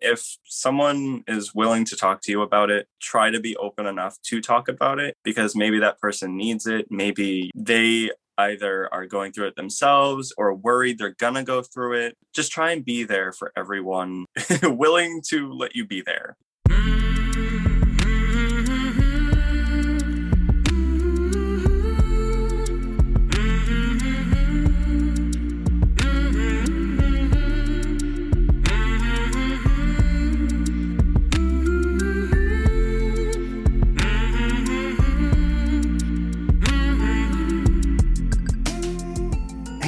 if someone is willing to talk to you about it, try to be open enough to talk about it because maybe that person needs it. Maybe they either are going through it themselves or worried they're gonna go through it. Just try and be there for everyone, willing to let you be there.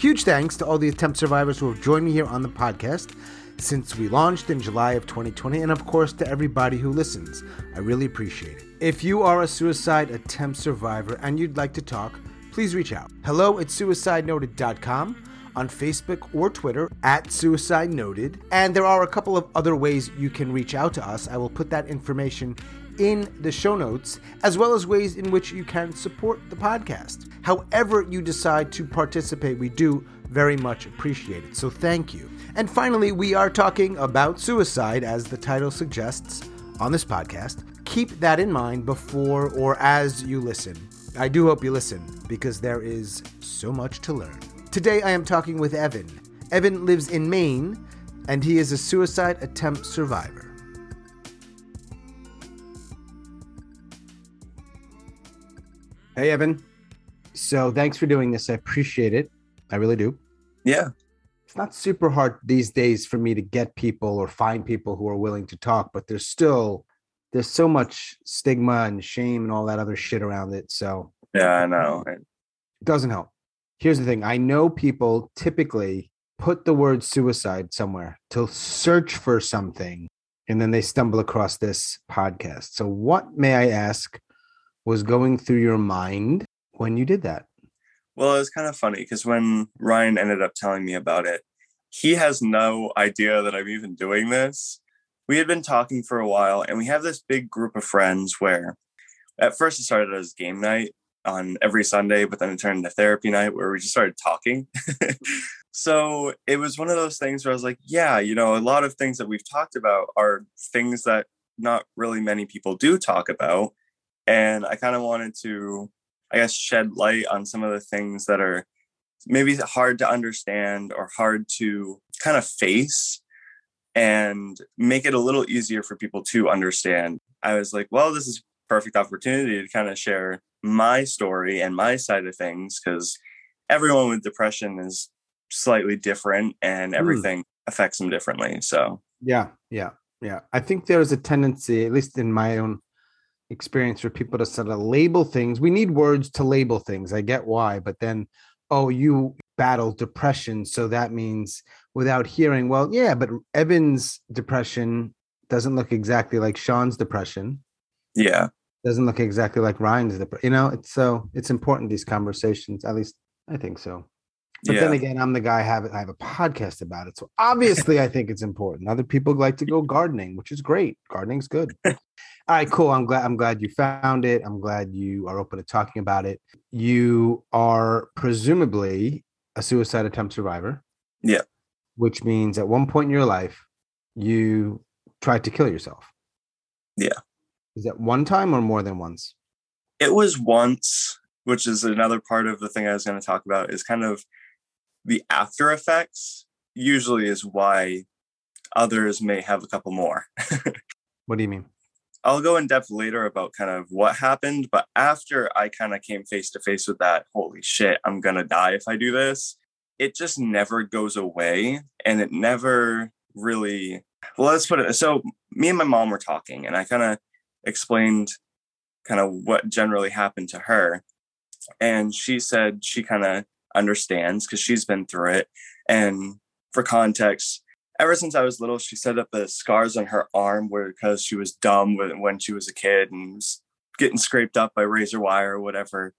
Huge thanks to all the attempt survivors who have joined me here on the podcast since we launched in July of 2020, and of course to everybody who listens. I really appreciate it. If you are a suicide attempt survivor and you'd like to talk, please reach out. Hello at suicidenoted.com on Facebook or Twitter at Suicide Noted. And there are a couple of other ways you can reach out to us. I will put that information in the show notes, as well as ways in which you can support the podcast. However, you decide to participate, we do very much appreciate it. So thank you. And finally, we are talking about suicide, as the title suggests, on this podcast. Keep that in mind before or as you listen. I do hope you listen because there is so much to learn. Today, I am talking with Evan. Evan lives in Maine and he is a suicide attempt survivor. Hey, Evan. So thanks for doing this. I appreciate it. I really do. Yeah. It's not super hard these days for me to get people or find people who are willing to talk, but there's still there's so much stigma and shame and all that other shit around it. So yeah, I know. It doesn't help. Here's the thing. I know people typically put the word suicide somewhere to search for something and then they stumble across this podcast. So what may I ask was going through your mind when you did that? Well, it was kind of funny because when Ryan ended up telling me about it, he has no idea that I'm even doing this. We had been talking for a while and we have this big group of friends where at first it started as game night on every Sunday, but then it turned into therapy night where we just started talking. so it was one of those things where I was like, yeah, you know, a lot of things that we've talked about are things that not really many people do talk about. And I kind of wanted to, I guess, shed light on some of the things that are maybe hard to understand or hard to kind of face and make it a little easier for people to understand. I was like, well, this is perfect opportunity to kind of share my story and my side of things because everyone with depression is slightly different and hmm. everything mm. affects them differently. So, yeah, yeah, yeah. I think there's a tendency, at least in my own experience for people to sort of label things. We need words to label things. I get why, but then, oh, you battle depression. So that means without hearing, well, yeah, but Evan's depression doesn't look exactly like Sean's depression. Yeah. Doesn't look exactly like Ryan's depression. You know, it's so it's important these conversations. At least I think so. But yeah. then again, I'm the guy have I have a podcast about it. So obviously I think it's important. Other people like to go gardening, which is great. Gardening's good. All right, cool. I'm glad I'm glad you found it. I'm glad you are open to talking about it. You are presumably a suicide attempt survivor. Yeah. Which means at one point in your life you tried to kill yourself. Yeah. Is that one time or more than once? It was once, which is another part of the thing I was going to talk about is kind of the after effects usually is why others may have a couple more. what do you mean? I'll go in depth later about kind of what happened, but after I kind of came face to face with that, holy shit, I'm gonna die if I do this, it just never goes away and it never really well let's put it so me and my mom were talking and I kind of explained kind of what generally happened to her. And she said she kind of understands because she's been through it. And for context, ever since I was little, she said that the scars on her arm were because she was dumb when, she was a kid and was getting scraped up by razor wire or whatever.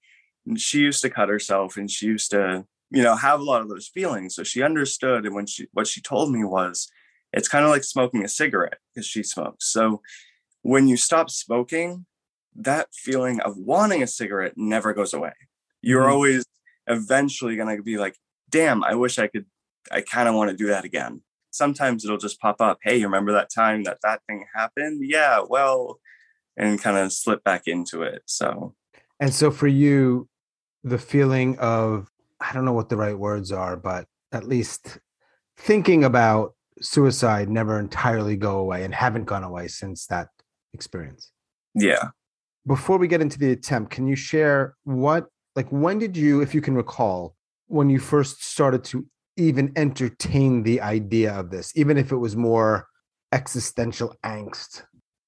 And she used to cut herself and she used to, you know, have a lot of those feelings. So she understood. And when she, what she told me was, it's kind of like smoking a cigarette because she smokes. So when you stop smoking, that feeling of wanting a cigarette never goes away. You're mm-hmm. always eventually going to be like, damn, I wish I could, I kind of want to do that again. Sometimes it'll just pop up. Hey, you remember that time that that thing happened? Yeah, well, and kind of slip back into it. So, and so for you, the feeling of, I don't know what the right words are, but at least thinking about suicide never entirely go away and haven't gone away since that experience. Yeah. Before we get into the attempt, can you share what, like, when did you, if you can recall, when you first started to even entertain the idea of this, even if it was more existential angst?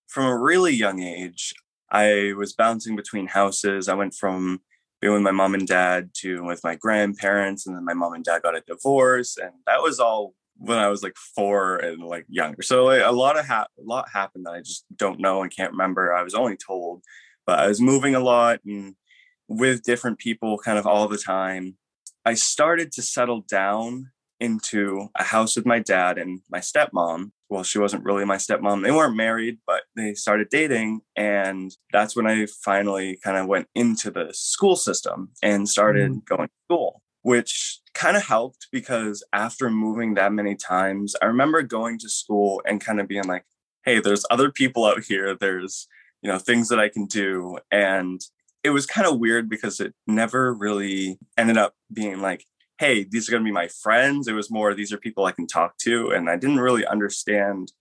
From a really young age, I was bouncing between houses. I went from being with my mom and dad to with my grandparents, and then my mom and dad got a divorce, and that was all when I was like four and like younger. So like, a lot of ha- a lot happened that I just don't know and can't remember. I was only told, but I was moving a lot and with different people kind of all the time. I started to settle down into a house with my dad and my stepmom. Well, she wasn't really my stepmom. They weren't married, but they started dating. And that's when I finally kind of went into the school system and started mm. going to school which kind of helped because after moving that many times, I remember going to school and kind of being like, hey, there's other people out here. There's, you know, things that I can do. And it was kind of weird because it never really ended up being like, hey, these are going to be my friends. It was more, these are people I can talk to. And I didn't really understand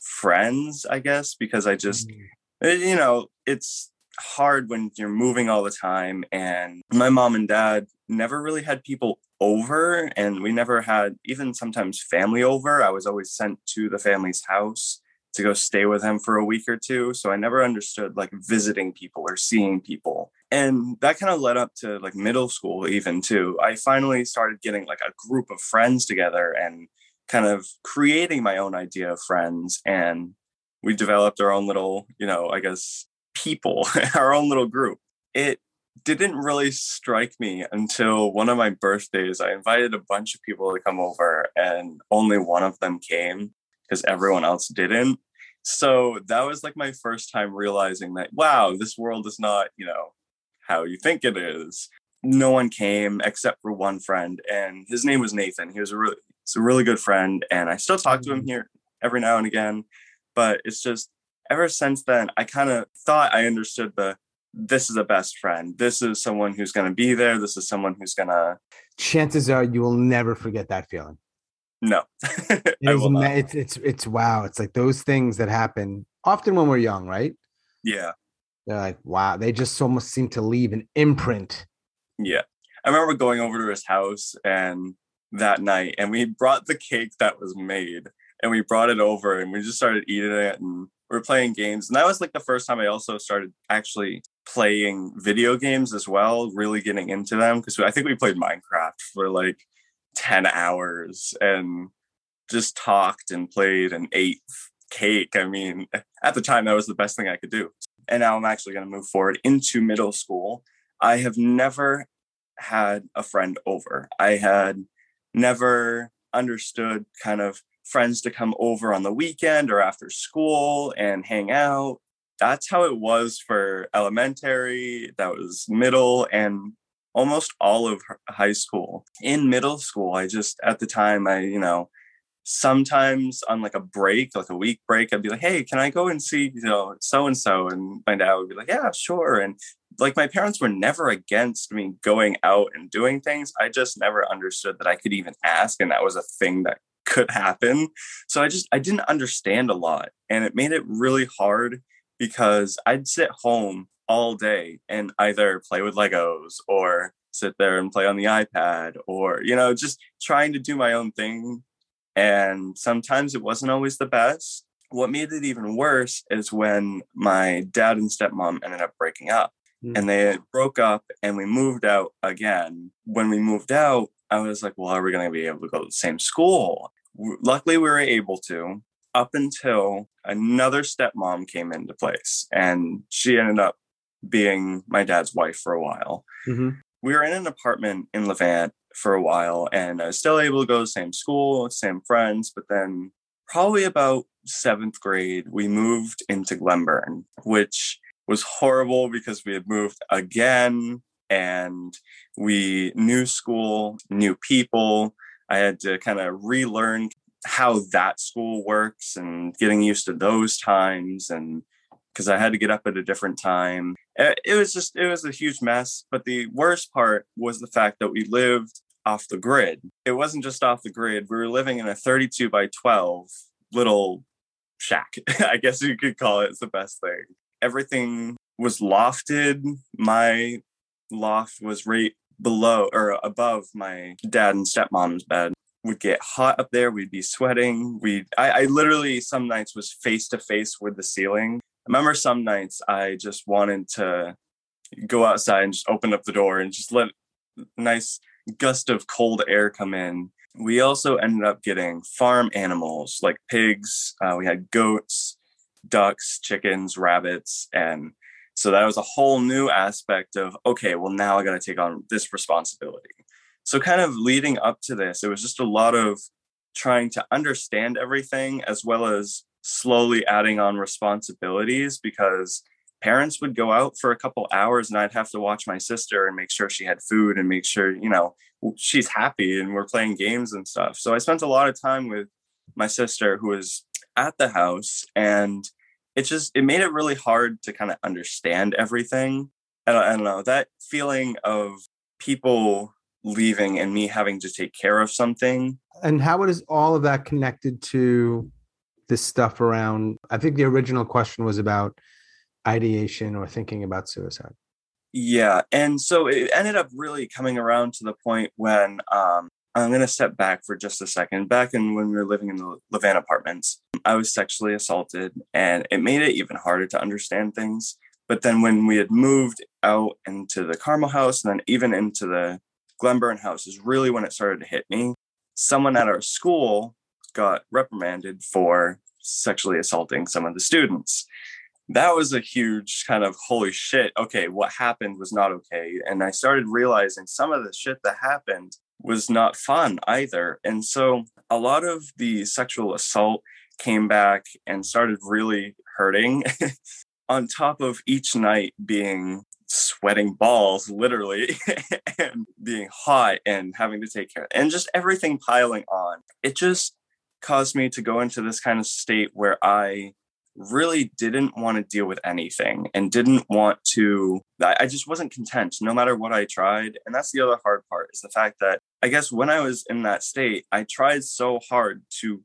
friends, I guess, because I just, mm-hmm. you know, it's hard when you're moving all the time. And my mom and dad never really had people over, and we never had even sometimes family over. I was always sent to the family's house to go stay with him for a week or two. So I never understood like visiting people or seeing people. And that kind of led up to like middle school, even too. I finally started getting like a group of friends together and kind of creating my own idea of friends. And we developed our own little, you know, I guess people, our own little group. It didn't really strike me until one of my birthdays. I invited a bunch of people to come over, and only one of them came because everyone else didn't. So that was like my first time realizing that, wow, this world is not, you know, how you think it is. No one came except for one friend, and his name was Nathan. He was a really, he's a really good friend, and I still talk to him mm-hmm. here every now and again. But it's just ever since then, I kind of thought I understood the this is a best friend. This is someone who's going to be there. This is someone who's going to. Chances are you will never forget that feeling. No, it is, it's it's it's wow. It's like those things that happen often when we're young, right? Yeah. They're like, wow. They just almost seem to leave an imprint. Yeah, I remember going over to his house and that night, and we brought the cake that was made, and we brought it over, and we just started eating it, and we are playing games. And that was like the first time I also started actually playing video games as well, really getting into them. Because I think we played Minecraft for like 10 hours and just talked and played and ate cake. I mean, at the time, that was the best thing I could do. And now I'm actually going to move forward into middle school. I have never had a friend over. I had never understood kind of friends to come over on the weekend or after school and hang out. That's how it was for elementary, that was middle, and almost all of high school. In middle school, I just, at the time, I, you know, sometimes on like a break, like a week break, I'd be like, hey, can I go and see, you know, so and so? And my dad would be like, yeah, sure. And like my parents were never against me going out and doing things. I just never understood that I could even ask. And that was a thing that could happen. So I just I didn't understand a lot and it made it really hard because I'd sit home all day and either play with Legos or sit there and play on the iPad or you know just trying to do my own thing and sometimes it wasn't always the best. What made it even worse is when my dad and stepmom ended up breaking up. Mm. And they broke up and we moved out again. When we moved out, I was like, well, are we going to be able to go to the same school? luckily we were able to up until another stepmom came into place and she ended up being my dad's wife for a while. Mm-hmm. We were in an apartment in Levant for a while and I was still able to go to the same school, same friends, but then probably about seventh grade, we moved into Glenburn, which was horrible because we had moved again and we new school, new people. I had to kind of relearn how that school works and getting used to those times and because I had to get up at a different time. It was just, it was a huge mess. But the worst part was the fact that we lived off the grid. It wasn't just off the grid, we were living in a 32 by 12 little shack, I guess you could call it. The best thing. Everything was lofted. My loft was right below or above my dad and stepmom's bed would get hot up there. We'd be sweating. We, I, I literally some nights was face to face with the ceiling. I remember some nights I just wanted to go outside and just open up the door and just let a nice gust of cold air come in. We also ended up getting farm animals like pigs. Uh, we had goats, ducks, chickens, rabbits, and so that was a whole new aspect of okay, well now I got to take on this responsibility. So, kind of leading up to this, it was just a lot of trying to understand everything as well as slowly adding on responsibilities because parents would go out for a couple hours and I'd have to watch my sister and make sure she had food and make sure, you know, she's happy and we're playing games and stuff. So I spent a lot of time with my sister who was at the house and it just it made it really hard to kind of understand everything. I don't, I don't know, that feeling of people leaving and me having to take care of something. And how is all of that connected to this stuff around? I think the original question was about ideation or thinking about suicide. Yeah. And so it ended up really coming around to the point when um, I'm going to step back for just a second. Back in when we were living in the Levant apartments, I was sexually assaulted and it made it even harder to understand things. But then when we had moved out into the Carmel house and then even into the Glenburn House is really when it started to hit me. Someone at our school got reprimanded for sexually assaulting some of the students. That was a huge kind of holy shit. Okay, what happened was not okay. And I started realizing some of the shit that happened was not fun either. And so a lot of the sexual assault came back and started really hurting on top of each night being sweating balls literally and being hot and having to take care and just everything piling on it just caused me to go into this kind of state where i really didn't want to deal with anything and didn't want to i just wasn't content no matter what i tried and that's the other hard part is the fact that i guess when i was in that state i tried so hard to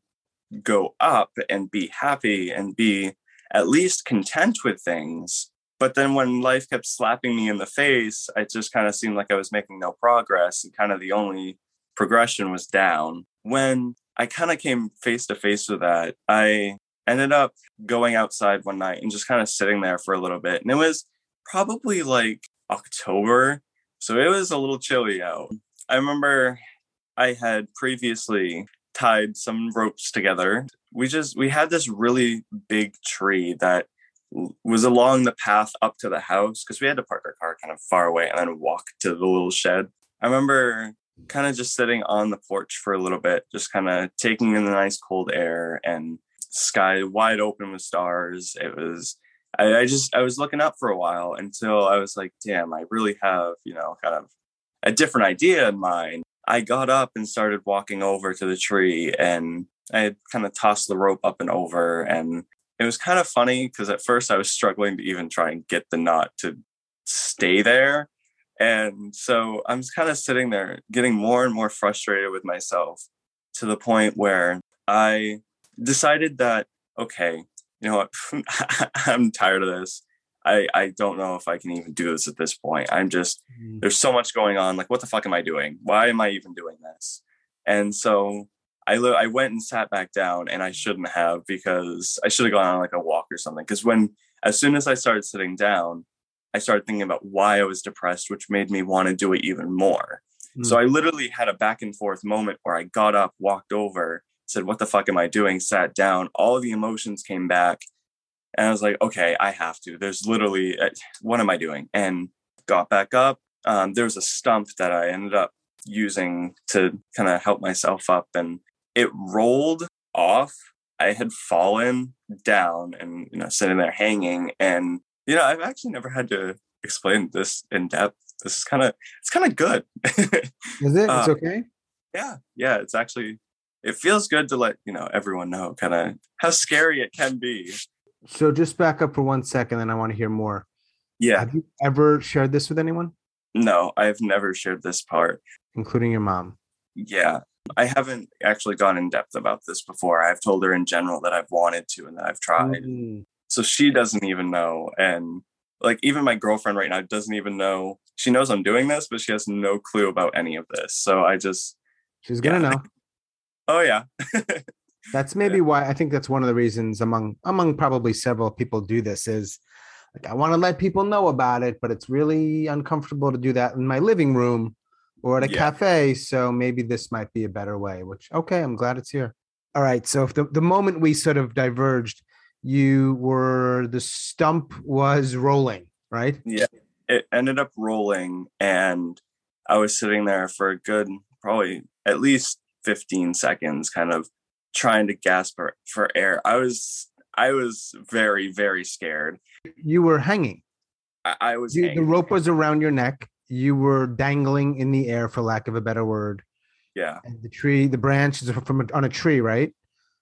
go up and be happy and be at least content with things but then when life kept slapping me in the face, it just kind of seemed like I was making no progress and kind of the only progression was down. When I kind of came face to face with that, I ended up going outside one night and just kind of sitting there for a little bit. And it was probably like October. So it was a little chilly out. I remember I had previously tied some ropes together. We just we had this really big tree that was along the path up to the house because we had to park our car kind of far away and then walk to the little shed. I remember kind of just sitting on the porch for a little bit, just kind of taking in the nice cold air and sky wide open with stars. It was, I, I just, I was looking up for a while until I was like, damn, I really have, you know, kind of a different idea in mind. I got up and started walking over to the tree and I had kind of tossed the rope up and over and it was kind of funny because at first I was struggling to even try and get the knot to stay there. And so I'm kind of sitting there getting more and more frustrated with myself to the point where I decided that, okay, you know what, I'm tired of this. I, I don't know if I can even do this at this point. I'm just, mm-hmm. there's so much going on. Like, what the fuck am I doing? Why am I even doing this? And so I li- I went and sat back down, and I shouldn't have because I should have gone on like a walk or something. Because when as soon as I started sitting down, I started thinking about why I was depressed, which made me want to do it even more. Mm. So I literally had a back and forth moment where I got up, walked over, said, What the fuck am I doing? Sat down. All the emotions came back. And I was like, Okay, I have to. There's literally, uh, what am I doing? And got back up. Um, there was a stump that I ended up using to kind of help myself up, and it rolled off. I had fallen down and, you know, sitting there hanging. And, you know, I've actually never had to explain this in depth. This is kind of, it's kind of good. is it? It's uh, okay. Yeah. Yeah. It's actually, it feels good to let you know everyone know kind of how scary it can be. So just back up for one second, and I want to hear more. Yeah. Have you ever shared this with anyone? No, I've never shared this part, including your mom. Yeah, I haven't actually gone in depth about this before. I've told her in general that I've wanted to and that I've tried. Mm. So she doesn't even know. And like even my girlfriend right now doesn't even know. She knows I'm doing this, but she has no clue about any of this. So I just She's gonna yeah. know. Oh yeah. that's maybe yeah. why I think that's one of the reasons among among probably several people do this is like I want to let people know about it, but it's really uncomfortable to do that in my living room or at a yeah. cafe. So maybe this might be a better way, which okay, I'm glad it's here. All right. So if the, the moment we sort of diverged, you were the stump was rolling, right? Yeah. It ended up rolling and I was sitting there for a good probably at least 15 seconds kind of trying to gasp for, for air. I was i was very very scared. You were hanging. I, I was you, the rope was around your neck. You were dangling in the air for lack of a better word. Yeah. And the tree the branch is from a, on a tree right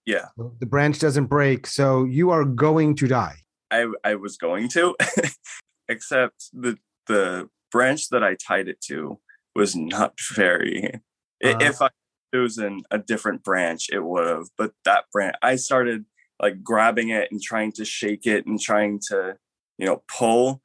yeah the branch doesn't break so you are going to die i i was going to except the the branch that i tied it to was not very uh, if I chosen a different branch, it would have. But that branch, I started like grabbing it and trying to shake it and trying to, you know, pull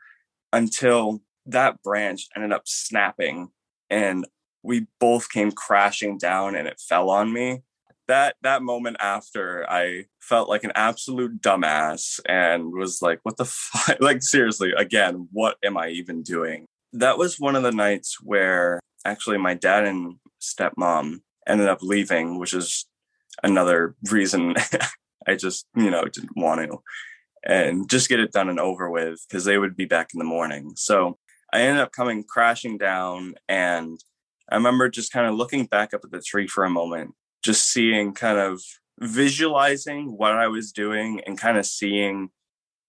until that branch ended up snapping and we both came crashing down and it fell on me. That that moment after I felt like an absolute dumbass and was like, what the fuck? Like seriously, again, what am I even doing? That was one of the nights where actually my dad and stepmom ended up leaving, which is another reason I just, you know, didn't want to and just get it done and over with because they would be back in the morning. So I ended up coming crashing down and I remember just kind of looking back up at the tree for a moment, just seeing kind of visualizing what I was doing and kind of seeing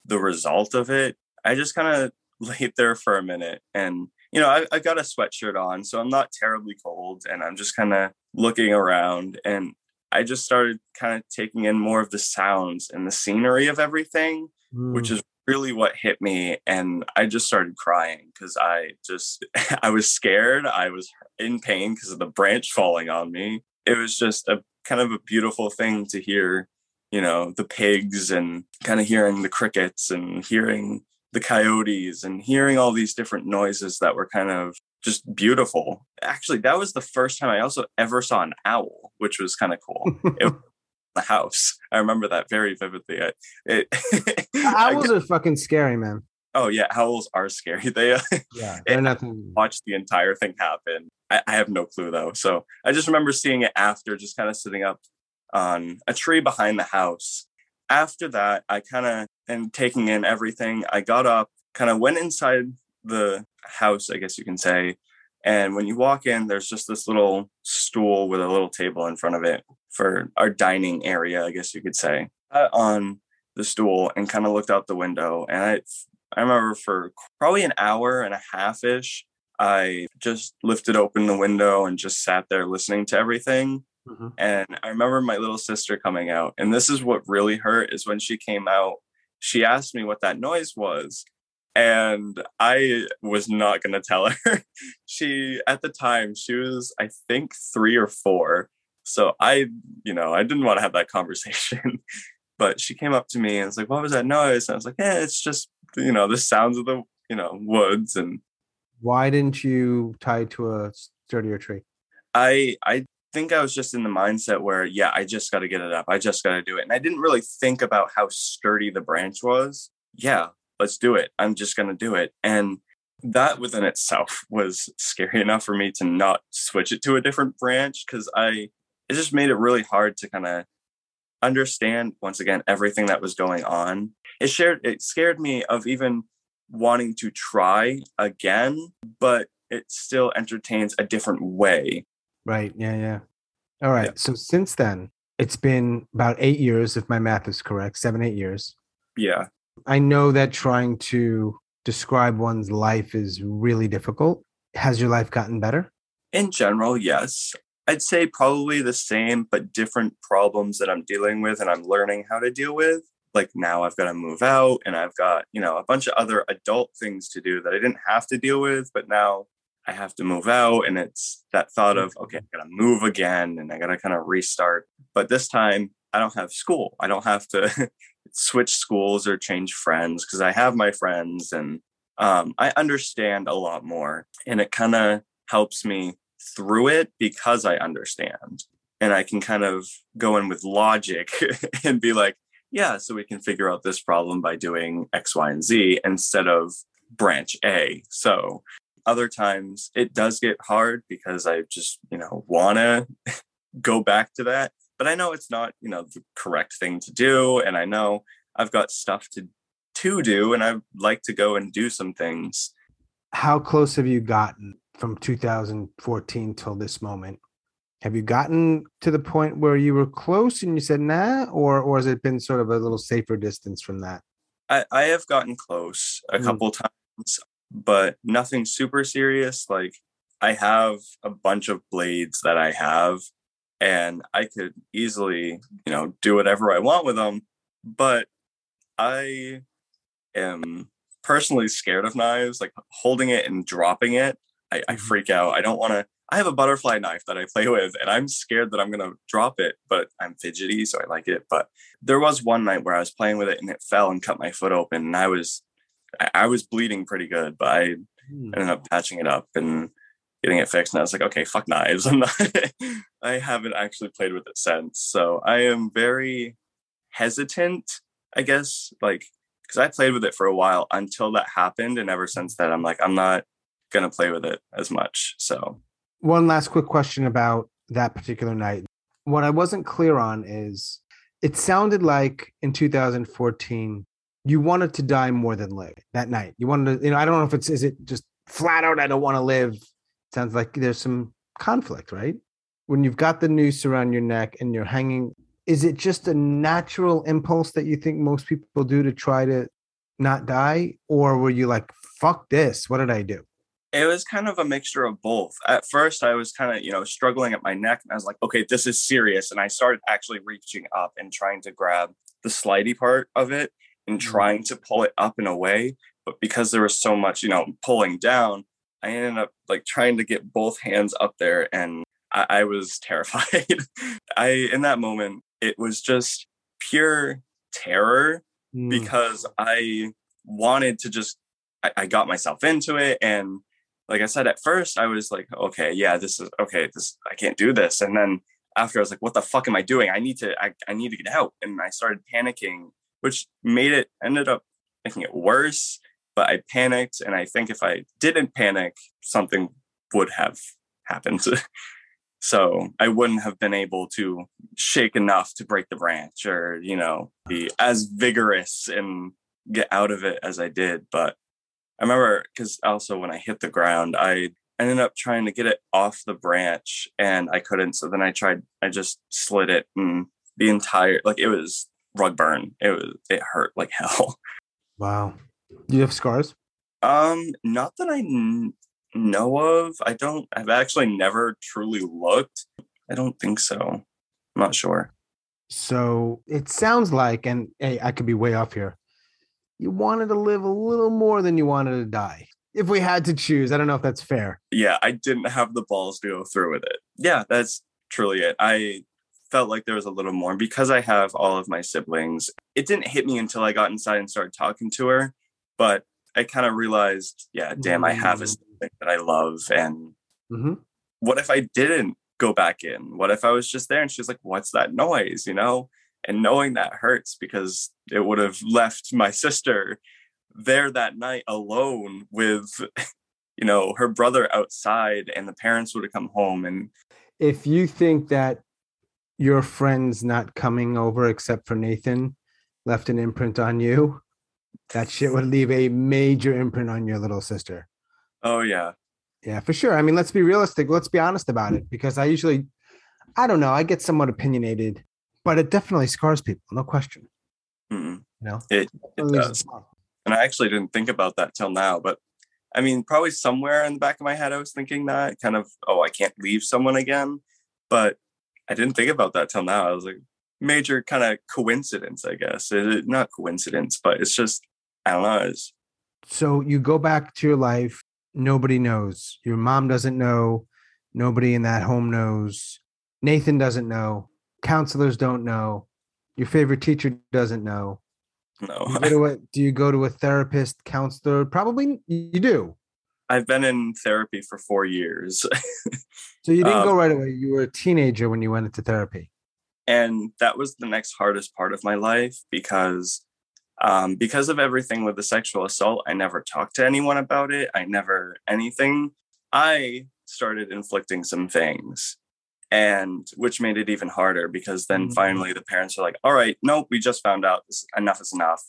the result of it. I just kind of laid there for a minute and you know, I, I got a sweatshirt on, so I'm not terribly cold, and I'm just kind of looking around, and I just started kind of taking in more of the sounds and the scenery of everything, mm. which is really what hit me and i just started crying because i just i was scared i was in pain because of the branch falling on me it was just a kind of a beautiful thing to hear you know the pigs and kind of hearing the crickets and hearing the coyotes and hearing all these different noises that were kind of just beautiful. Actually, that was the first time I also ever saw an owl, which was kind of cool. it, the house. I remember that very vividly. I, it, owls I, are fucking scary, man. Oh yeah, owls are scary. They uh, yeah, they're. Watch the entire thing happen. I, I have no clue though. So I just remember seeing it after, just kind of sitting up on a tree behind the house. After that, I kind of and taking in everything. I got up, kind of went inside the house, I guess you can say. And when you walk in, there's just this little stool with a little table in front of it for our dining area, I guess you could say. on the stool and kind of looked out the window. And I, I remember for probably an hour and a half ish, I just lifted open the window and just sat there listening to everything. Mm-hmm. And I remember my little sister coming out. And this is what really hurt is when she came out she asked me what that noise was and i was not going to tell her she at the time she was i think 3 or 4 so i you know i didn't want to have that conversation but she came up to me and was like what was that noise and i was like yeah it's just you know the sounds of the you know woods and why didn't you tie to a sturdier tree i i think I was just in the mindset where, yeah, I just got to get it up. I just got to do it. And I didn't really think about how sturdy the branch was. Yeah, let's do it. I'm just going to do it. And that within itself was scary enough for me to not switch it to a different branch because I, it just made it really hard to kind of understand once again everything that was going on. It shared it scared me of even wanting to try again, but it still entertains a different way. Right. Yeah. Yeah. All right. Yeah. So since then, it's been about eight years, if my math is correct, seven, eight years. Yeah. I know that trying to describe one's life is really difficult. Has your life gotten better? In general, yes. I'd say probably the same, but different problems that I'm dealing with and I'm learning how to deal with. Like now I've got to move out and I've got, you know, a bunch of other adult things to do that I didn't have to deal with, but now I have to move out. And it's that thought of, okay, I got to move again and I got to kind of restart. But this time I don't have school. I don't have to switch schools or change friends because I have my friends and um, I understand a lot more. And it kind of helps me through it because I understand. And I can kind of go in with logic and be like, yeah, so we can figure out this problem by doing X, Y, and Z instead of branch A. So other times it does get hard because I just, you know, want to go back to that. But I know it's not, you know, the correct thing to do. And I know I've got stuff to to do and I'd like to go and do some things. How close have you gotten from 2014 till this moment have you gotten to the point where you were close and you said nah or or has it been sort of a little safer distance from that i, I have gotten close a mm. couple times but nothing super serious like i have a bunch of blades that i have and i could easily you know do whatever i want with them but i am personally scared of knives like holding it and dropping it I, I mm-hmm. freak out. I don't want to. I have a butterfly knife that I play with, and I'm scared that I'm going to drop it, but I'm fidgety, so I like it. But there was one night where I was playing with it and it fell and cut my foot open, and I was, I was bleeding pretty good, but I hmm. ended up patching it up and getting it fixed. And I was like, okay, fuck knives. I'm not. I haven't actually played with it since, so I am very hesitant. I guess, like, because I played with it for a while until that happened, and ever since then, I'm like, I'm not going to play with it as much. So, one last quick question about that particular night. What I wasn't clear on is it sounded like in 2014 you wanted to die more than live that night. You wanted to, you know, I don't know if it's is it just flat out I don't want to live. Sounds like there's some conflict, right? When you've got the noose around your neck and you're hanging, is it just a natural impulse that you think most people do to try to not die? Or were you like, fuck this? What did I do? It was kind of a mixture of both. At first, I was kind of, you know, struggling at my neck, and I was like, okay, this is serious. And I started actually reaching up and trying to grab the slidey part of it and mm-hmm. trying to pull it up and away. But because there was so much, you know, pulling down, I ended up like trying to get both hands up there, and I, I was terrified. I, in that moment, it was just pure terror mm. because I wanted to just I, I, got myself into it and like I said at first, I was like, okay, yeah, this is okay. This I can't do this. And then after I was like, what the fuck am I doing? I need to I, I need to get out. And I started panicking, which made it ended up making it worse. But I panicked, and I think if I didn't panic, something would have happened. so I wouldn't have been able to shake enough to break the branch or, you know, be as vigorous and get out of it as I did. But I remember because also when I hit the ground, I ended up trying to get it off the branch and I couldn't. So then I tried, I just slid it and the entire, like it was rug burn. It was, it hurt like hell. Wow. Do you have scars? Um, not that I n- know of. I don't, I've actually never truly looked. I don't think so. I'm not sure. So it sounds like, and hey, I could be way off here you wanted to live a little more than you wanted to die. If we had to choose, I don't know if that's fair. Yeah, I didn't have the balls to go through with it. Yeah, that's truly it. I felt like there was a little more because I have all of my siblings. It didn't hit me until I got inside and started talking to her, but I kind of realized, yeah, damn, I have a mm. sibling that I love. And mm-hmm. what if I didn't go back in? What if I was just there and she's like, what's that noise? You know? And knowing that hurts because it would have left my sister there that night alone with you know her brother outside and the parents would have come home and if you think that your friends not coming over except for Nathan left an imprint on you, that shit would leave a major imprint on your little sister. Oh yeah. Yeah, for sure. I mean, let's be realistic. Let's be honest about it because I usually, I don't know, I get somewhat opinionated, but it definitely scars people, no question. Mm-mm. You know, It, it does. And I actually didn't think about that till now, but I mean, probably somewhere in the back of my head, I was thinking that kind of, oh, I can't leave someone again. But I didn't think about that till now. I was like, major kind of coincidence, I guess. It, not coincidence, but it's just, I don't know. It's, So you go back to your life. Nobody knows. Your mom doesn't know. Nobody in that home knows. Nathan doesn't know. Counselors don't know. Your favorite teacher doesn't know. no. You go to a, do you go to a therapist, counselor? Probably you do. I've been in therapy for four years. So you didn't go Um, right away. You were a teenager when you went into therapy. and that was the next hardest part of my life because um, because of everything with the sexual assault i never talked to anyone about it i never anything i started inflicting some things and which made it even harder because then Mhm. finally the parents were like all right nope we just found out this, enough is enough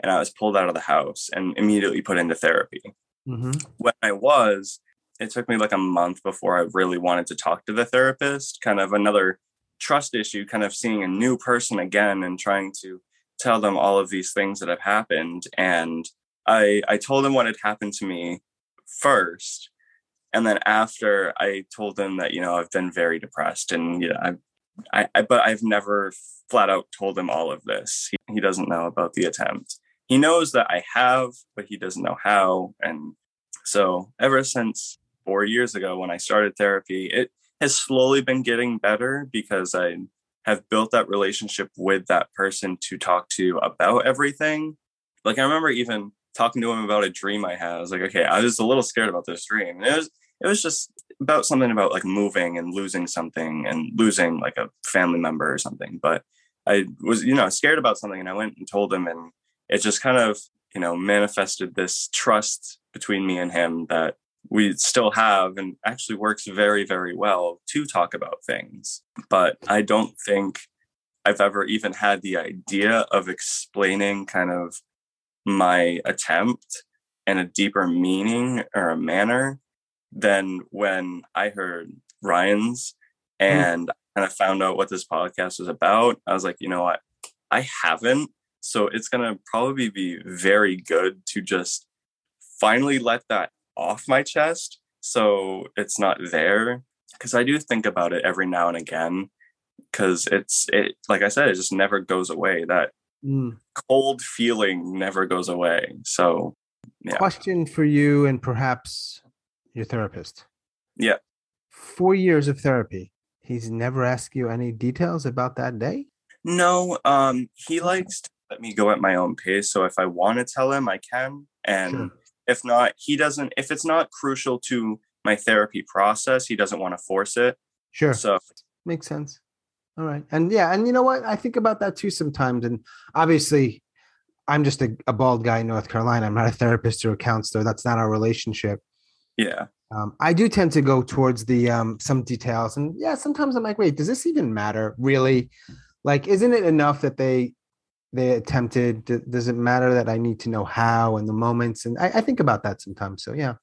and i was pulled out of the house and immediately put into therapy Mm-hmm. when I was, it took me like a month before I really wanted to talk to the therapist. Kind of another trust issue, kind of seeing a new person again and trying to tell them all of these things that have happened. And I I told them what had happened to me first. And then after I told them that, you know, I've been very depressed and yeah, I I, I but I've never flat out told him all of this. He, he doesn't know about the attempt he knows that I have, but he doesn't know how. And so ever since four years ago when I started therapy, it has slowly been getting better because I have built that relationship with that person to talk to about everything. Like I remember even talking to him about a dream I had. I was like, okay, I was a little scared about this dream. And it was it was just about something about like moving and losing something and losing like a family member or something. But I was, you know, scared about something and I went and told him and it just kind of you know manifested this trust between me and him that we still have and actually works very very well to talk about things but i don't think i've ever even had the idea of explaining kind of my attempt and a deeper meaning or a manner than when i heard ryan's and kind of found out what this podcast was about i was like you know what? I haven't. So it's going to probably be very good to just finally let that off my chest so it's not there because I do think about it every now and again because it's it like I said it just never goes away. That Mm. cold feeling never goes away. So Yeah. Question for you and perhaps your therapist. Yeah. Four years of therapy. He's never asked you any details about that day. no um he likes to let me go at my own pace so if I want to tell him I can and Sure. if not he doesn't if it's not crucial to my therapy process he doesn't want to force it Sure. so Makes sense. All right. And yeah, and you know what? I think about that too sometimes. And obviously, I'm just a, a bald guy in North Carolina. I'm not a therapist or a counselor. That's not our relationship. Yeah Um, I do tend to go towards the um, some details, and yeah, sometimes I'm like, wait, does this even matter? Really? Like, isn't it enough that they they attempted? Does it matter that I need to know how and the moments? And I, I think about that sometimes. So yeah,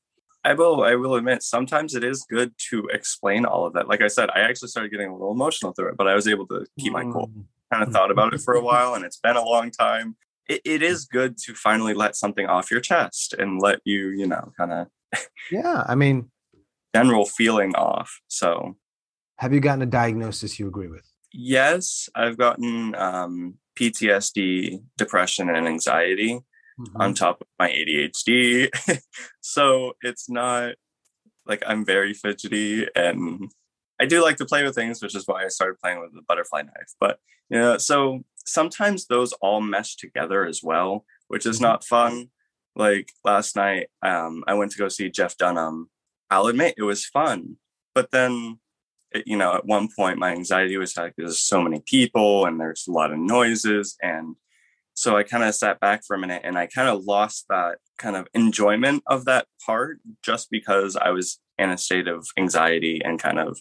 I will I will admit sometimes it is good to explain all of that. Like I said, I actually started getting a little emotional through it, but I was able to keep my cool. Mm, Kind of thought about it for a while and it's been a long time. It, it is good to finally let something off your chest and let you, you know, kind of Yeah, I mean, general feeling off. So have you gotten a diagnosis you agree with? yes, I've gotten um, PTSD, depression, and anxiety. Mm-hmm. on top of my ADHD. so it's not like I'm very fidgety and I do like to play with things, which is why I started playing with the butterfly knife. But you know, so sometimes those all mesh together as well, which is Mhm. not fun. Like last night, um, I went to go see Jeff Dunham. I'll admit it was fun, but then it, you know, at one point my anxiety was like there's so many people and there's a lot of noises and so I kind of sat back for a minute and I kind of lost that kind of enjoyment of that part just because I was in a state of anxiety and kind of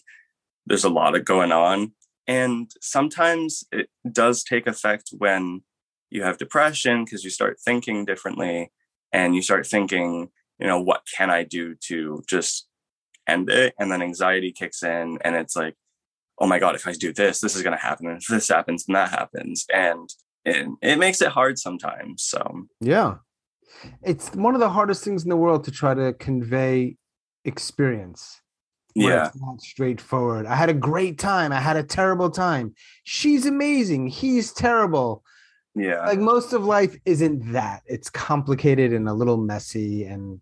there's a lot of going on. And sometimes it does take effect when you have depression because you start thinking differently and you start thinking, you know, what can I do to just end it? And then anxiety kicks in and it's like, oh my God, if I do this, this is going to happen. And if this happens, and that happens. And it, it makes it hard sometimes. So, yeah. It's one of the hardest things in the world to try to convey experience. Yeah. It's not straightforward. I had a great time. I had a terrible time. She's amazing. He's terrible. Yeah. Like most of life isn't that. It's complicated and a little messy and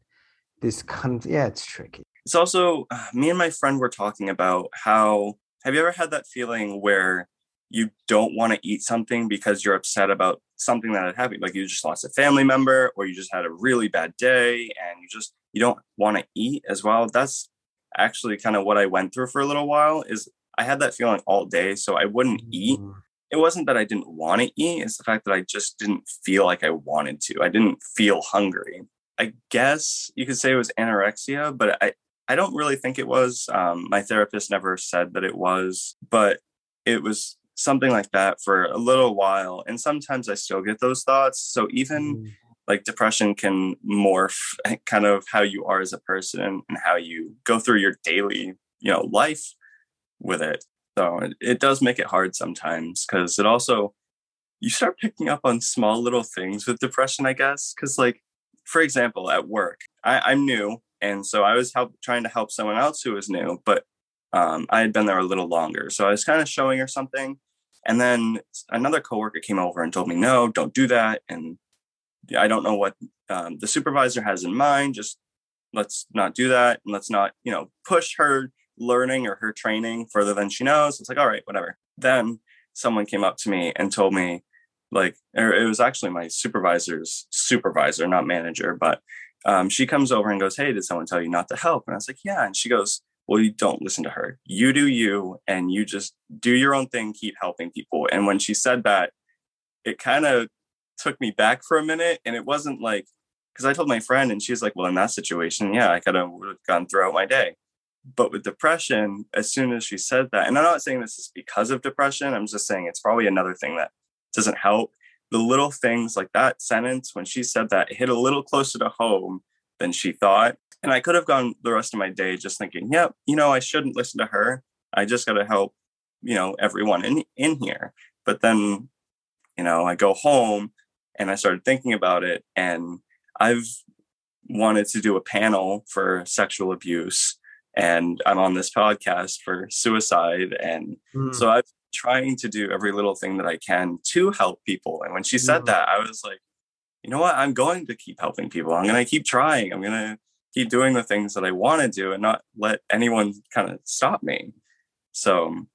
this con- yeah, it's tricky. It's also uh, me and my friend were talking about how have you ever had that feeling where you don't want to eat something because you're upset about something that had happened like you just lost a family member or you just had a really bad day and you just you don't want to eat as well that's actually kind of what i went through for a little while is i had that feeling all day so i wouldn't eat Mm. It wasn't that i didn't want to eat it's the fact that i just didn't feel like i wanted to. I didn't feel hungry. I guess you could say it was anorexia but i i don't really think it was. Um, my therapist never said that it was but it was something like that for a little while and sometimes i still get those thoughts. So even Mm. like depression can morph kind of how you are as a person and how you go through your daily you know life with it so it, it does make it hard sometimes because it also you start picking up on small little things with depression i guess because like for example at work I, i'm new and so i was help, trying to help someone else who was new but um, i had been there a little longer so i was kind of showing her something and then another coworker came over and told me no don't do that and I don't know what um, the supervisor has in mind. Just let's not do that, and let's not, you know, push her learning or her training further than she knows. It's like, all right, whatever. Then someone came up to me and told me, like, it was actually my supervisor's supervisor, not manager, but um, she comes over and goes, "Hey, did someone tell you not to help?" And I was like, "Yeah." And she goes, "Well, you don't listen to her. You do you, and you just do your own thing. Keep helping people." And when she said that, it kind of took me back for a minute and it wasn't like because i told my friend and she's like well in that situation yeah i could have gone throughout my day but with depression as soon as she said that and i'm not saying this is because of depression i'm just saying it's probably another thing that doesn't help the little things like that sentence when she said that it hit a little closer to home than she thought and i could have gone the rest of my day just thinking yep you know i shouldn't listen to her i just got to help you know everyone in in here but then you know i go home and I started thinking about it. And I've wanted to do a panel for sexual abuse, and I'm on this podcast for suicide. And Mm. so I'm trying to do every little thing that I can to help people. And when she said Mhm. that, I was like, you know what? I'm going to keep helping people. I'm going to keep trying. I'm going to keep doing the things that I want to do and not let anyone kind of stop me. So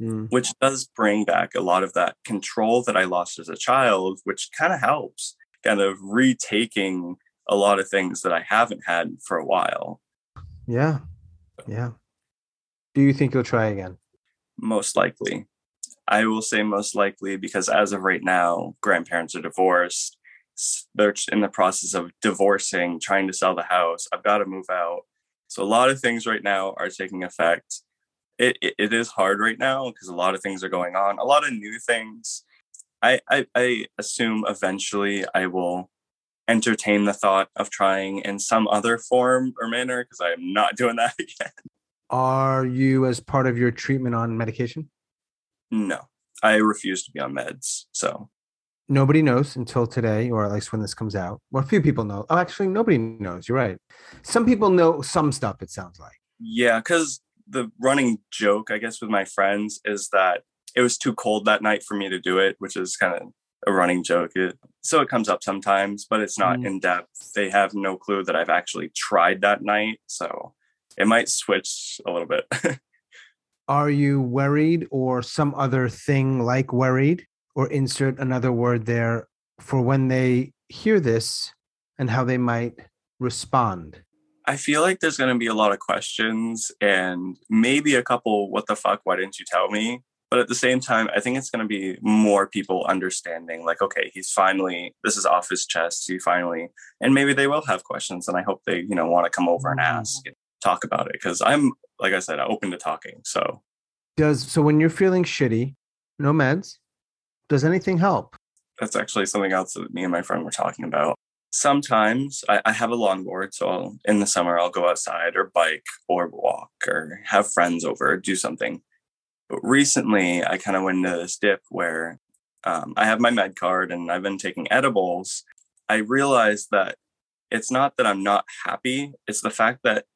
Mm. which does bring back a lot of that control that I lost as a child, which kind of helps kind of retaking a lot of things that I haven't had for a while. Yeah. Yeah. Do you think you'll try again? Most likely. I will say most likely because as of right now, grandparents are divorced. They're in the process of divorcing, trying to sell the house. I've got to move out. So a lot of things right now are taking effect. It, it, it is hard right now because a lot of things are going on, a lot of new things. I, I, I assume eventually I will entertain the thought of trying in some other form or manner because I am not doing that again. Are you, as part of your treatment, on medication? No, I refuse to be on meds. So Nobody knows until today, or at least when this comes out. Well, a few people know. Oh, actually, nobody knows. You're right. Some people know some stuff, it sounds like. Yeah, because the running joke, I guess, with my friends is that it was too cold that night for me to do it, which is kind of a running joke. It, so it comes up sometimes, but it's not Mm. in depth. They have no clue that I've actually tried that night. So it might switch a little bit. Are you worried or some other thing like worried? Or insert another word there for when they hear this and how they might respond. I feel like there's going to be a lot of questions and maybe a couple, what the fuck, why didn't you tell me? But at the same time, I think it's going to be more people understanding, like, okay, he's finally, this is off his chest. He finally, and maybe they will have questions. And I hope they, you know, want to come over and mm-hmm. ask and talk about it. Cause I'm, like I said, open to talking. So Does so when you're feeling shitty, no meds, does anything help? That's actually something else that me and my friend were talking about. Sometimes I, I have a longboard, so I'll, in the summer I'll go outside or bike or walk or have friends over, or do something. But recently, I kind of went into this dip where um, I have my med card and I've been taking edibles. I realized that it's not that I'm not happy; it's the fact that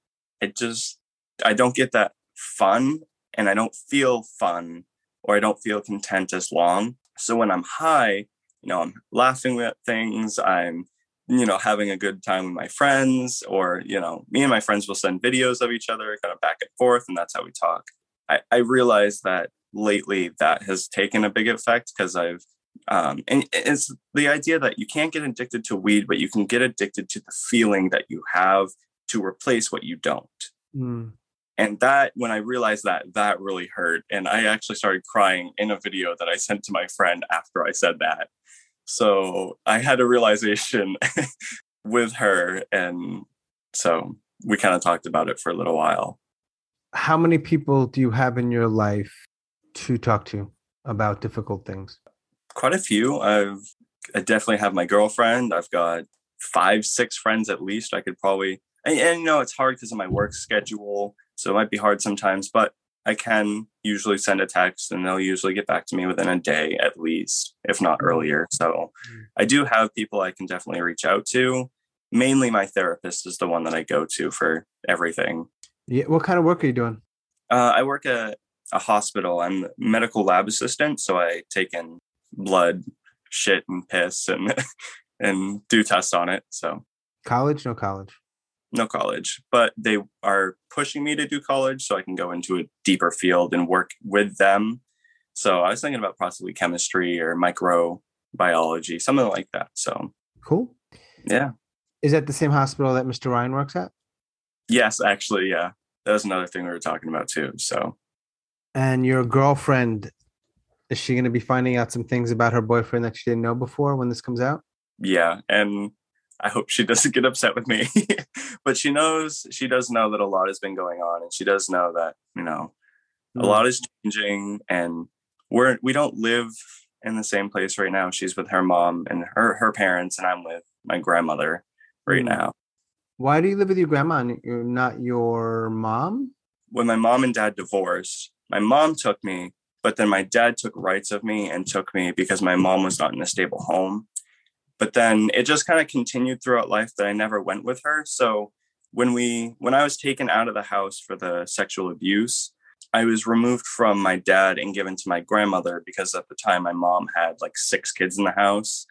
it just I don't get that fun and I don't feel fun or I don't feel content as long. So when I'm high, you know, I'm laughing at things, I'm, you know, having a good time with my friends, or, you know, me and my friends will send videos of each other kind of back and forth, and that's how we talk. I, I realize that lately that has taken a big effect because I've um, and it's the idea that you can't get addicted to weed, but you can get addicted to the feeling that you have to replace what you don't. Mm and that when i realized that that really hurt and i actually started crying in a video that i sent to my friend after i said that. So i had a realization with her and so we kind of talked about it for a little while how many people do you have in your life to talk to about difficult things quite a few i've i definitely have my girlfriend i've got five six friends at least i could probably and, and you know it's hard because of my work schedule so it might be hard sometimes, but I can usually send a text and they'll usually get back to me within a day at least, if not earlier. So. I do have people I can definitely reach out to. Mainly my therapist is the one that I go to for everything. Yeah. What kind of work are you doing? Uh, I work at a hospital. I'm medical lab assistant. So I take in blood, shit, and piss and and do tests on it. So college, no college no college, but they are pushing me to do college so I can go into a deeper field and work with them. So I was thinking about possibly chemistry or microbiology, something like that. So cool. Yeah. Is that the same hospital that Mr. Ryan works at? Yes, actually, yeah. That was another thing we were talking about too. So and your girlfriend, is she going to be finding out some things about her boyfriend that she didn't know before when this comes out? Yeah. And I hope she doesn't get upset with me. but she knows, she does know that a lot has been going on. And she does know that, you know, mm. a lot is changing and we're, we don't live in the same place right now. She's with her mom and her, her parents, and I'm with my grandmother right mm. now. Why do you live with your grandma and you're not your mom? When my mom and dad divorced, my mom took me, but then my dad took rights of me and took me because my mom was not in a stable home. But then it just kind of continued throughout life that I never went with her. So when we when I was taken out of the house for the sexual abuse, I was removed from my dad and given to my grandmother because at the time my mom had like six kids in the house.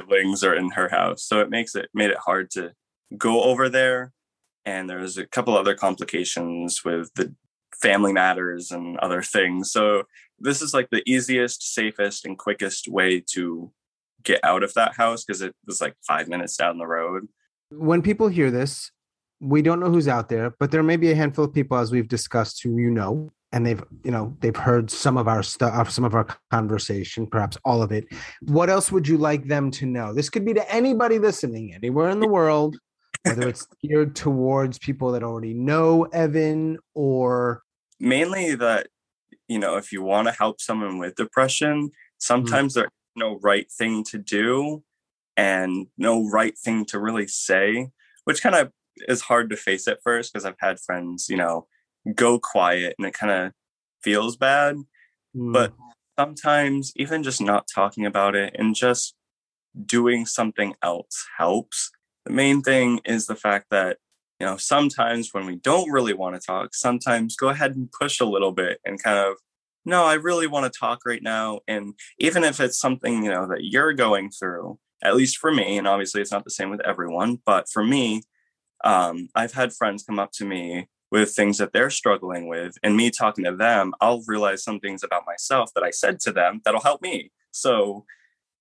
Siblings are in her house. So it makes it made it hard to go over there. And there's a couple other complications with the family matters and other things. So this is like the easiest, safest, and quickest way to get out of that house because it was like five minutes down the road. When people hear this, we don't know who's out there, but there may be a handful of people, as we've discussed, who you know, and they've you know they've heard some of our stuff, uh, some of our conversation, perhaps all of it. What else would you like them to know? This could be to anybody listening, anywhere in the world, whether it's geared towards people that already know Evan or mainly that you know if you want to help someone with depression, mm-hmm. sometimes mm-hmm. there no right thing to do and no right thing to really say, which kind of is hard to face at first because I've had friends, you know, go quiet and it kind of feels bad. Mm. But sometimes even just not talking about it and just doing something else helps. The main thing is the fact that, you know, sometimes when we don't really want to talk, sometimes go ahead and push a little bit and kind of no, I really want to talk right now. And even if it's something, you know, that you're going through, at least for me, and obviously it's not the same with everyone, but for me, um, I've had friends come up to me with things that they're struggling with, and me talking to them, I'll realize some things about myself that I said to them that'll help me. So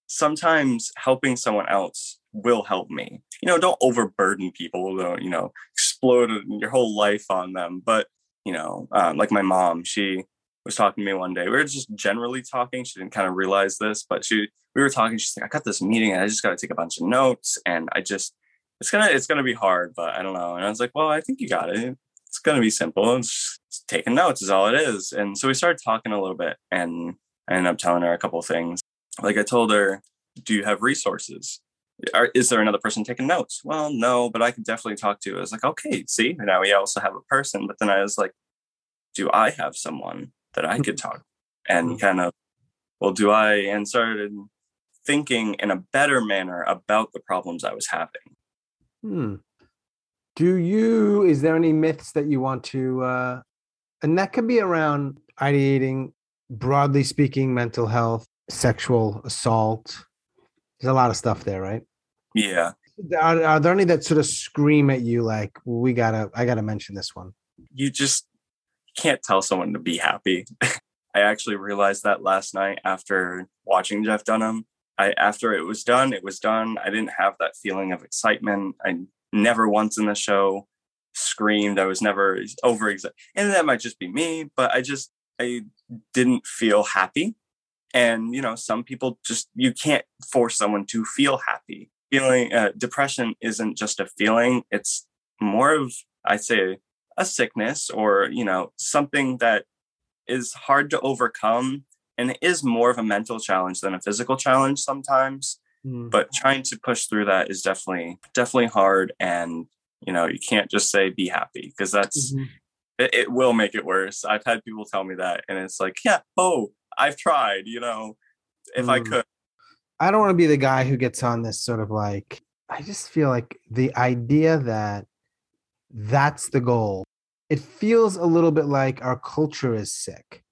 sometimes helping someone else will help me. You know, don't overburden people, don't, you know, explode your whole life on them. But, you know, um, like my mom, she, was talking to me one day. We were just generally talking. She didn't kind of realize this, but she we were talking. She's like, I got this meeting and I just got to take a bunch of notes, and I just it's gonna it's gonna be hard, but I don't know. And I was like, well, I think you got it. It's gonna be simple. It's taking notes is all it is. And so we started talking a little bit and I ended up telling her a couple things. Like I told her, do you have resources? Are, is there another person taking notes? Well, no, but I could definitely talk to. I was like, okay, see, now we also have a person. But then I was like, do I have someone that I could talk? And kind of, well, do I? And started thinking in a better manner about the problems I was having. Hmm. Do you, is there any myths that you want to, uh, and that could be around ideating, broadly speaking, mental health, sexual assault. There's a lot of stuff there, right? Yeah. Are, are there any that sort of scream at you like, we gotta, I gotta mention this one? You just can't tell someone to be happy. I actually realized that last night after watching Jeff Dunham. I after it was done, it was done. I didn't have that feeling of excitement. I never once in the show screamed. I was never over and that might just be me, but I just I didn't feel happy. And you know, some people just you can't force someone to feel happy. Feeling uh, depression isn't just a feeling; it's more of I'd say a sickness or you know something that is hard to overcome and it is more of a mental challenge than a physical challenge sometimes mm. but trying to push through that is definitely definitely hard and you know you can't just say be happy because that's mm-hmm. it, it, will make it worse i've had people tell me that and it's like yeah oh i've tried you know if mm. i could i don't want to be the guy who gets on this sort of like i just feel like the idea that that's the goal it feels a little bit like our culture is sick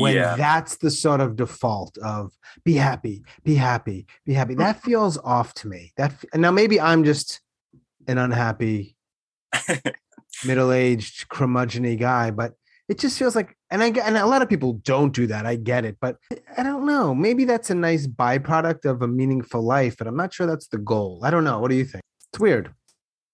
when yeah. that's the sort of default of be happy, be happy, be happy. That feels off to me. That now maybe I'm just an unhappy, middle-aged, curmudgeony guy, but it just feels like, and I and a lot of people don't do that. I get it, but I don't know. Maybe that's a nice byproduct of a meaningful life, but I'm not sure that's the goal. I don't know. What do you think? It's weird.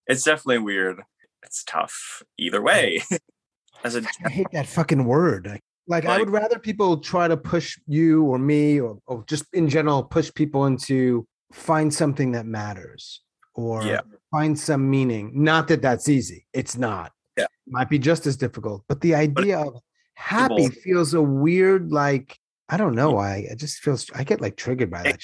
It's definitely weird. It's tough either way. As a, I hate that fucking word. Like, like, I would rather people try to push you or me or, or just in general push people into find something that matters or yeah. find some meaning. Not that that's easy. It's not. Yeah. It might be just as difficult. But the idea but of happy feels a weird, like, I don't know mm. why. It just feels, I get like triggered by that.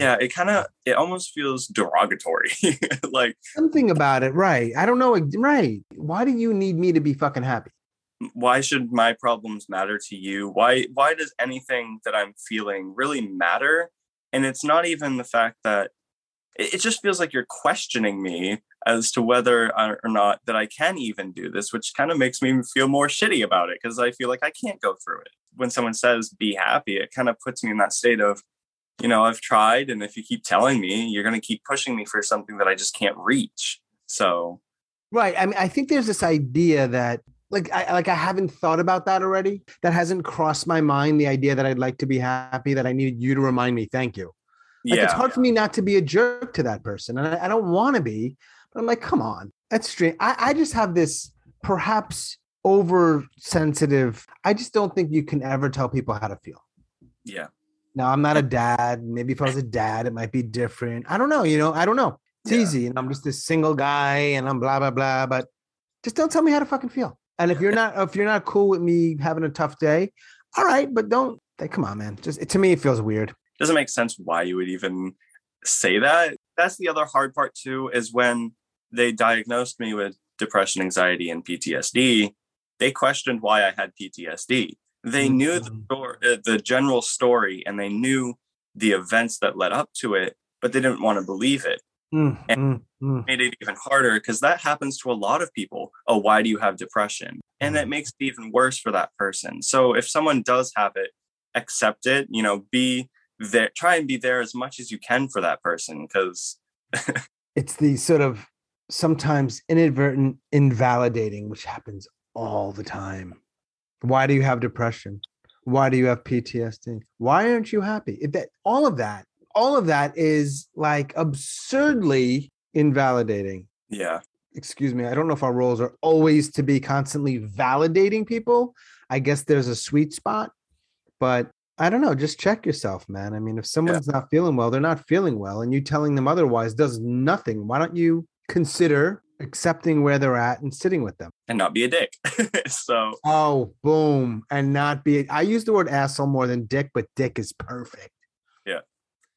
Yeah, it kind of, it almost feels derogatory. like something about it. Right. I don't know. Right. Why do you need me to be fucking happy? why should my problems matter to you why why does anything that i'm feeling really matter and it's not even the fact that it just feels like you're questioning me as to whether uh, or not that i can even do this which kind of makes me feel more shitty about it because i feel like i can't go through it when someone says be happy it kind of puts me in that state of you know i've tried and if you keep telling me you're going to keep pushing me for something that i just can't reach so right i mean i think there's this idea that like I like I haven't thought about that already. That hasn't crossed my mind. The idea that I'd like to be happy, that I needed you to remind me, thank you. Like yeah. it's hard for me not to be a jerk to that person, and I, I don't want to be. But I'm like, come on, that's strange. I, I just have this perhaps oversensitive. I just don't think you can ever tell people how to feel. Yeah. Now I'm not a dad. Maybe if I was a dad, it might be different. I don't know. You know, I don't know. It's yeah. easy, and I'm just this single guy, and I'm blah blah blah. But just don't tell me how to fucking feel. And if you're not if you're not cool with me having a tough day, all right, but don't like come on, man. Just to me it feels weird. Doesn't make sense why you would even say that. That's the other hard part too, is when they diagnosed me with depression, anxiety, and PTSD, they questioned why I had PTSD. They mm-hmm. knew the, uh, the general story and they knew the events that led up to it, but they didn't want to believe it. Mm, and mm, mm. made it even harder because that happens to a lot of people. Oh, why do you have depression? And that mm. makes it even worse for that person. So if someone does have it, accept it, you know, be there, try and be there as much as you can for that person because it's the sort of sometimes inadvertent invalidating, which happens all the time. Why do you have depression? Why do you have PTSD? Why aren't you happy? If that all of that all of that is like absurdly invalidating. Yeah. Excuse me. I don't know if our roles are always to be constantly validating people. I guess there's a sweet spot, but I don't know. Just check yourself, man. I mean, if someone's yeah. not feeling well, they're not feeling well, and you telling them otherwise does nothing. Why don't you consider accepting where they're at and sitting with them. and not be a dick. so Oh, boom. And not be, I use the word asshole more than dick, but dick is perfect. Yeah.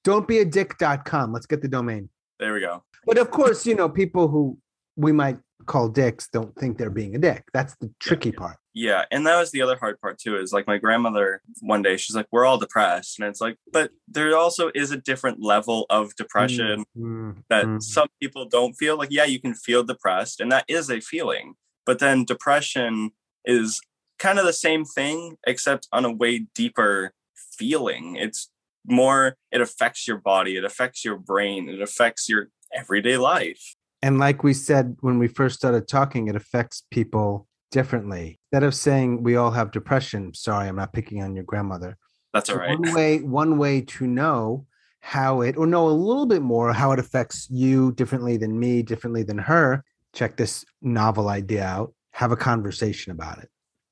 Don't be a dick.com. Let's get the domain. there we go. But of course, you know, people who we might call dicks don't think they're being a dick. That's the tricky part. Yeah, and that was the other hard part too. Is like my grandmother one day she's like, "We're all depressed," and it's like, but there also is a different level of depression Mm, that mm. some people don't feel. Like, yeah, you can feel depressed, and that is a feeling, but then depression is kind of the same thing, except on a way deeper feeling. It's more. It affects your body. It affects your brain. It affects your everyday life. And like we said when we first started talking, it affects people differently. Instead of saying we all have depression, sorry, I'm not picking on your grandmother. That's all right. One way, one way to know how it, or know a little bit more how it affects you differently than me, differently than her. Check this novel idea out. Have a conversation about it.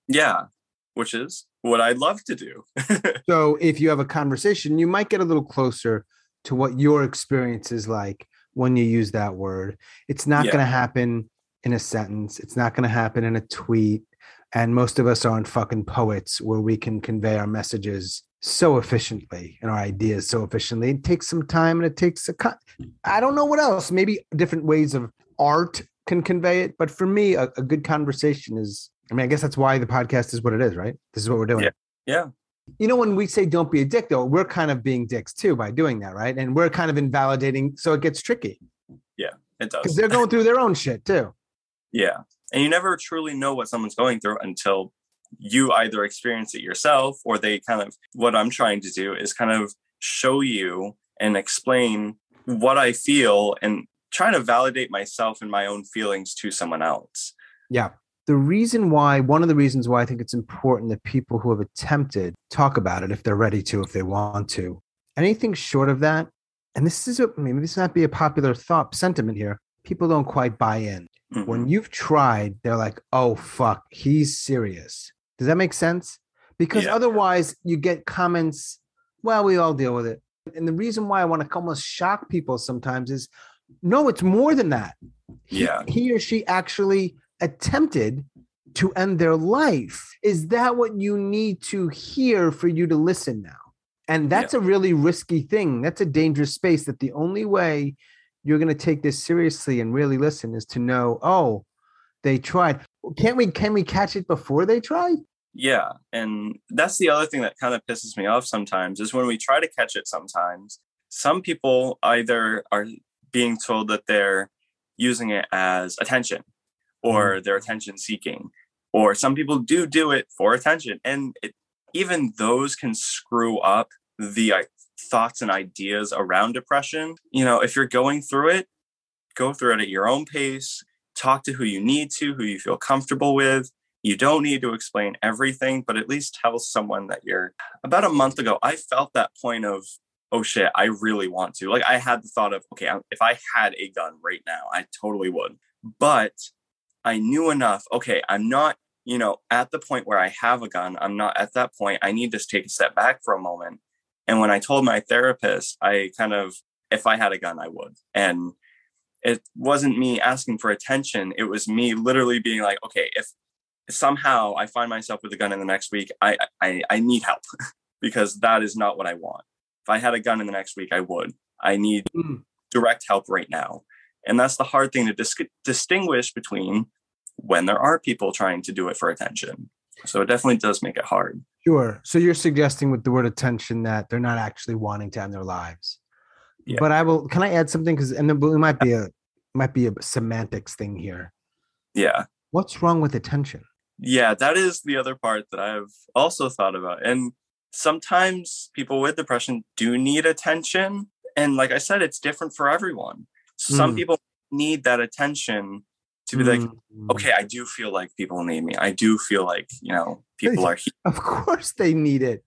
Yeah, which is what I'd love to do. So if you have a conversation, you might get a little closer to what your experience is like when you use that word. It's not Yeah. going to happen in a sentence. It's not going to happen in a tweet. And most of us aren't fucking poets where we can convey our messages so efficiently and our ideas so efficiently. It takes some time and it takes a cut. I don't know what else. Maybe different ways of art can convey it. But for me, a, a good conversation is, I mean, I guess that's why the podcast is what it is, right? This is what we're doing. Yeah. yeah. You know, when we say don't be a dick, though, we're kind of being dicks too by doing that, right? And we're kind of invalidating. So it gets tricky Yeah, It does. because they're going through their own shit too. Yeah. And you never truly know what someone's going through until you either experience it yourself or they kind of, what I'm trying to do is kind of show you and explain what I feel and trying to validate myself and my own feelings to someone else. Yeah. The reason why, one of the reasons why I think it's important that people who have attempted talk about it if they're ready to, if they want to. Anything short of that, and this is a, maybe this not be a popular thought sentiment here. People don't quite buy in. Mhm. When you've tried, they're like, "Oh fuck, he's serious." Does that make sense? Because Yeah. otherwise, you get comments. Well, we all deal with it. And the reason why I want to almost shock people sometimes is, no, it's more than that. Yeah. he or she actually attempted to end their life. Is that what you need to hear for you to listen now? And that's a really risky thing. That's a dangerous space that the only way you're going to take this seriously and really listen is to know, oh, they tried. Can't we can we catch it before they tried? Yeah. And that's the other thing that kind of pisses me off sometimes is when we try to catch it sometimes, some people either are being told that they're using it as attention or mm-hmm. they're attention seeking, or some people do do it for attention. And it, even those can screw up the thoughts and ideas around depression. You know, if you're going through it, go through it at your own pace, talk to who you need to, who you feel comfortable with you don't need to explain everything, but at least tell someone that you're. About a month ago, I felt that point of, oh shit, I really want to. Like I had the thought of, okay, if I had a gun right now, I totally would. But I knew enough. Okay, I'm not, you know, at the point where I have a gun. I'm not at that point. I need to take a step back for a moment. And when I told my therapist, I kind of, if I had a gun, I would. And it wasn't me asking for attention. It was me literally being like, okay, if somehow I find myself with a gun in the next week, I I, I need help because that is not what I want. If I had a gun in the next week, I would. I need Mm. direct help right now, and that's the hard thing to dis- distinguish between when there are people trying to do it for attention. So it definitely does make it hard. Sure. So you're suggesting with the word attention that they're not actually wanting to end their lives. Yeah. But I will. Can I add something? Because and then it might be a might be a semantics thing here. Yeah. What's wrong with attention? Yeah, that is the other part that I've also thought about. And sometimes people with depression do need attention. And like I said, it's different for everyone. Some Mm. people need that attention to be like, Mm. okay, I do feel like people need me. I do feel like, you know, people are here. Of course they need it.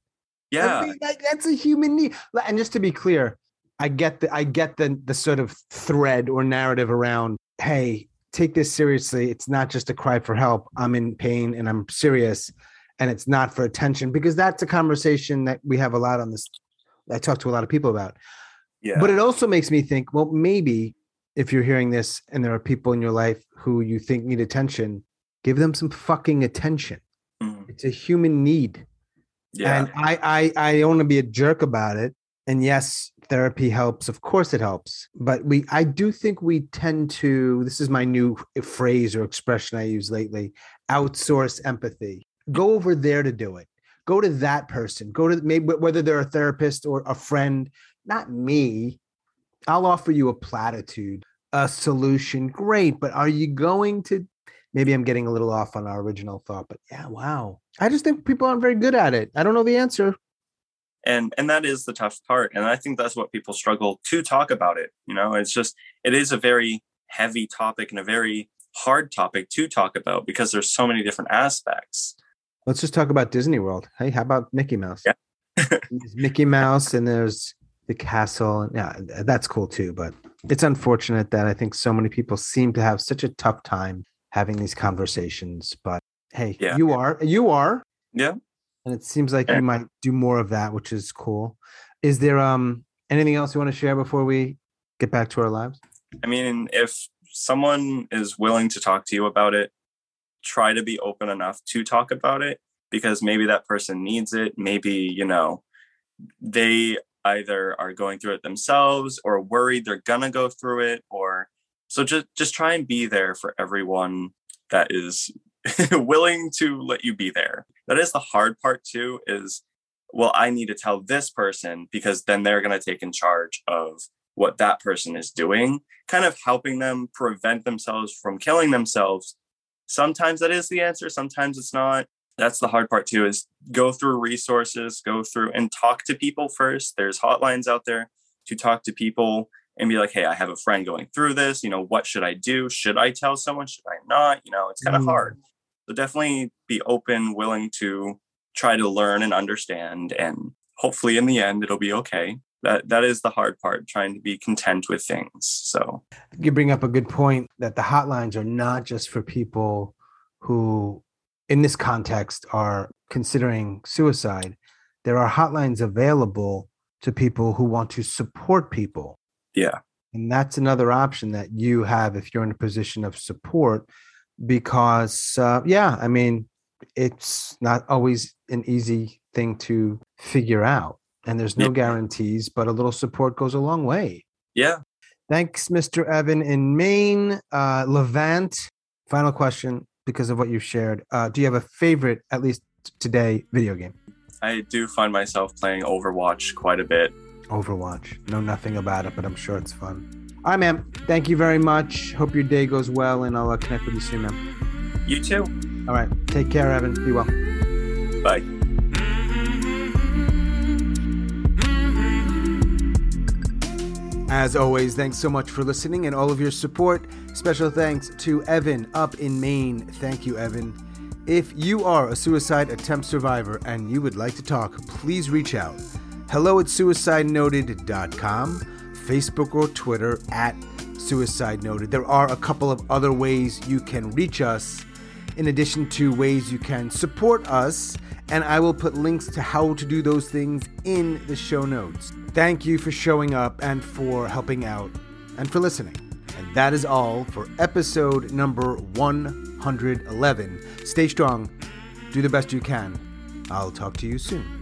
I Yeah. mean, like, that's a human need. And just to be clear, I get the I get the the sort of thread or narrative around, hey, take this seriously. It's not just a cry for help. I'm in pain and I'm serious. And it's not for attention because that's a conversation that we have a lot on this. I talk to a lot of people about. Yeah. But it also makes me think, well, maybe if you're hearing this and there are people in your life who you think need attention, give them some fucking attention. Mhm. It's a human need. Yeah. And I, I, I don't want to be a jerk about it. And yes, therapy helps. Of course, it helps. But we, I do think we tend to. This is my new phrase or expression I use lately: outsource empathy. Go over there to do it. Go to that person. Go to maybe whether they're a therapist or a friend. Not me. I'll offer you a platitude, a solution. Great, but are you going to? Maybe I'm getting a little off on our original thought, but yeah, wow. I just think people aren't very good at it. I don't know the answer. and and that is the tough part and i think that's what people struggle to talk about it you know it's just it is a very heavy topic and a very hard topic to talk about because there's so many different aspects Let's just talk about Disney World. Hey, how about Mickey Mouse? Yeah. Mickey Mouse and there's the castle. Yeah, that's cool too. But it's unfortunate that I think so many people seem to have such a tough time having these conversations. But hey, Yeah. you are, you are, yeah and it seems like Yeah. you might do more of that, which is cool. Is there um anything else you want to share before we get back to our lives? i mean if someone is willing to talk to you about it try to be open enough to talk about it because maybe that person needs it maybe you know they either are going through it themselves or worried they're gonna go through it or so just just try and be there for everyone that is willing to let you be there. That is the hard part too is well i need to tell this person because then they're going to take in charge of what that person is doing. Kind of helping them prevent themselves from killing themselves. Sometimes that is the answer sometimes it's not that's the hard part too is go through resources go through and talk to people first. There's hotlines out there to talk to people and be like hey i have a friend going through this. You know what should i do? Should i tell someone? Should i not? You know it's kind of Mm. hard. So definitely be open willing to try to learn and understand and hopefully in the end it'll be okay. That that is the hard part trying to be content with things so. You bring up a good point that the hotlines are not just for people who in this context are considering suicide there are hotlines available to people who want to support people yeah and that's another option that you have if you're in a position of support because uh, yeah i mean it's not always an easy thing to figure out and there's no Yeah. guarantees but a little support goes a long way yeah Thanks, Mr. Evan in Maine. Uh, Levant, final question because of what you've shared. Uh, do you have a favorite, at least today, video game? i do find myself playing overwatch quite a bit Overwatch. Know nothing about it, but I'm sure it's fun. All right, man. Thank you very much. Hope your day goes well, and I'll uh, connect with you soon, man. you too All right. Take care, Evan. Be well. bye As always, thanks so much for listening and all of your support. Special thanks to Evan up in Maine. Thank you, Evan. If you are a suicide attempt survivor and you would like to talk, please reach out. Hello at suicidenoted.com, Facebook or Twitter at Suicide Noted. There are a couple of other ways you can reach us, in addition to ways you can support us, and I will put links to how to do those things in the show notes. Thank you for showing up and for helping out and for listening. And that is all for episode number 111. Stay strong, do the best you can. I'll talk to you soon.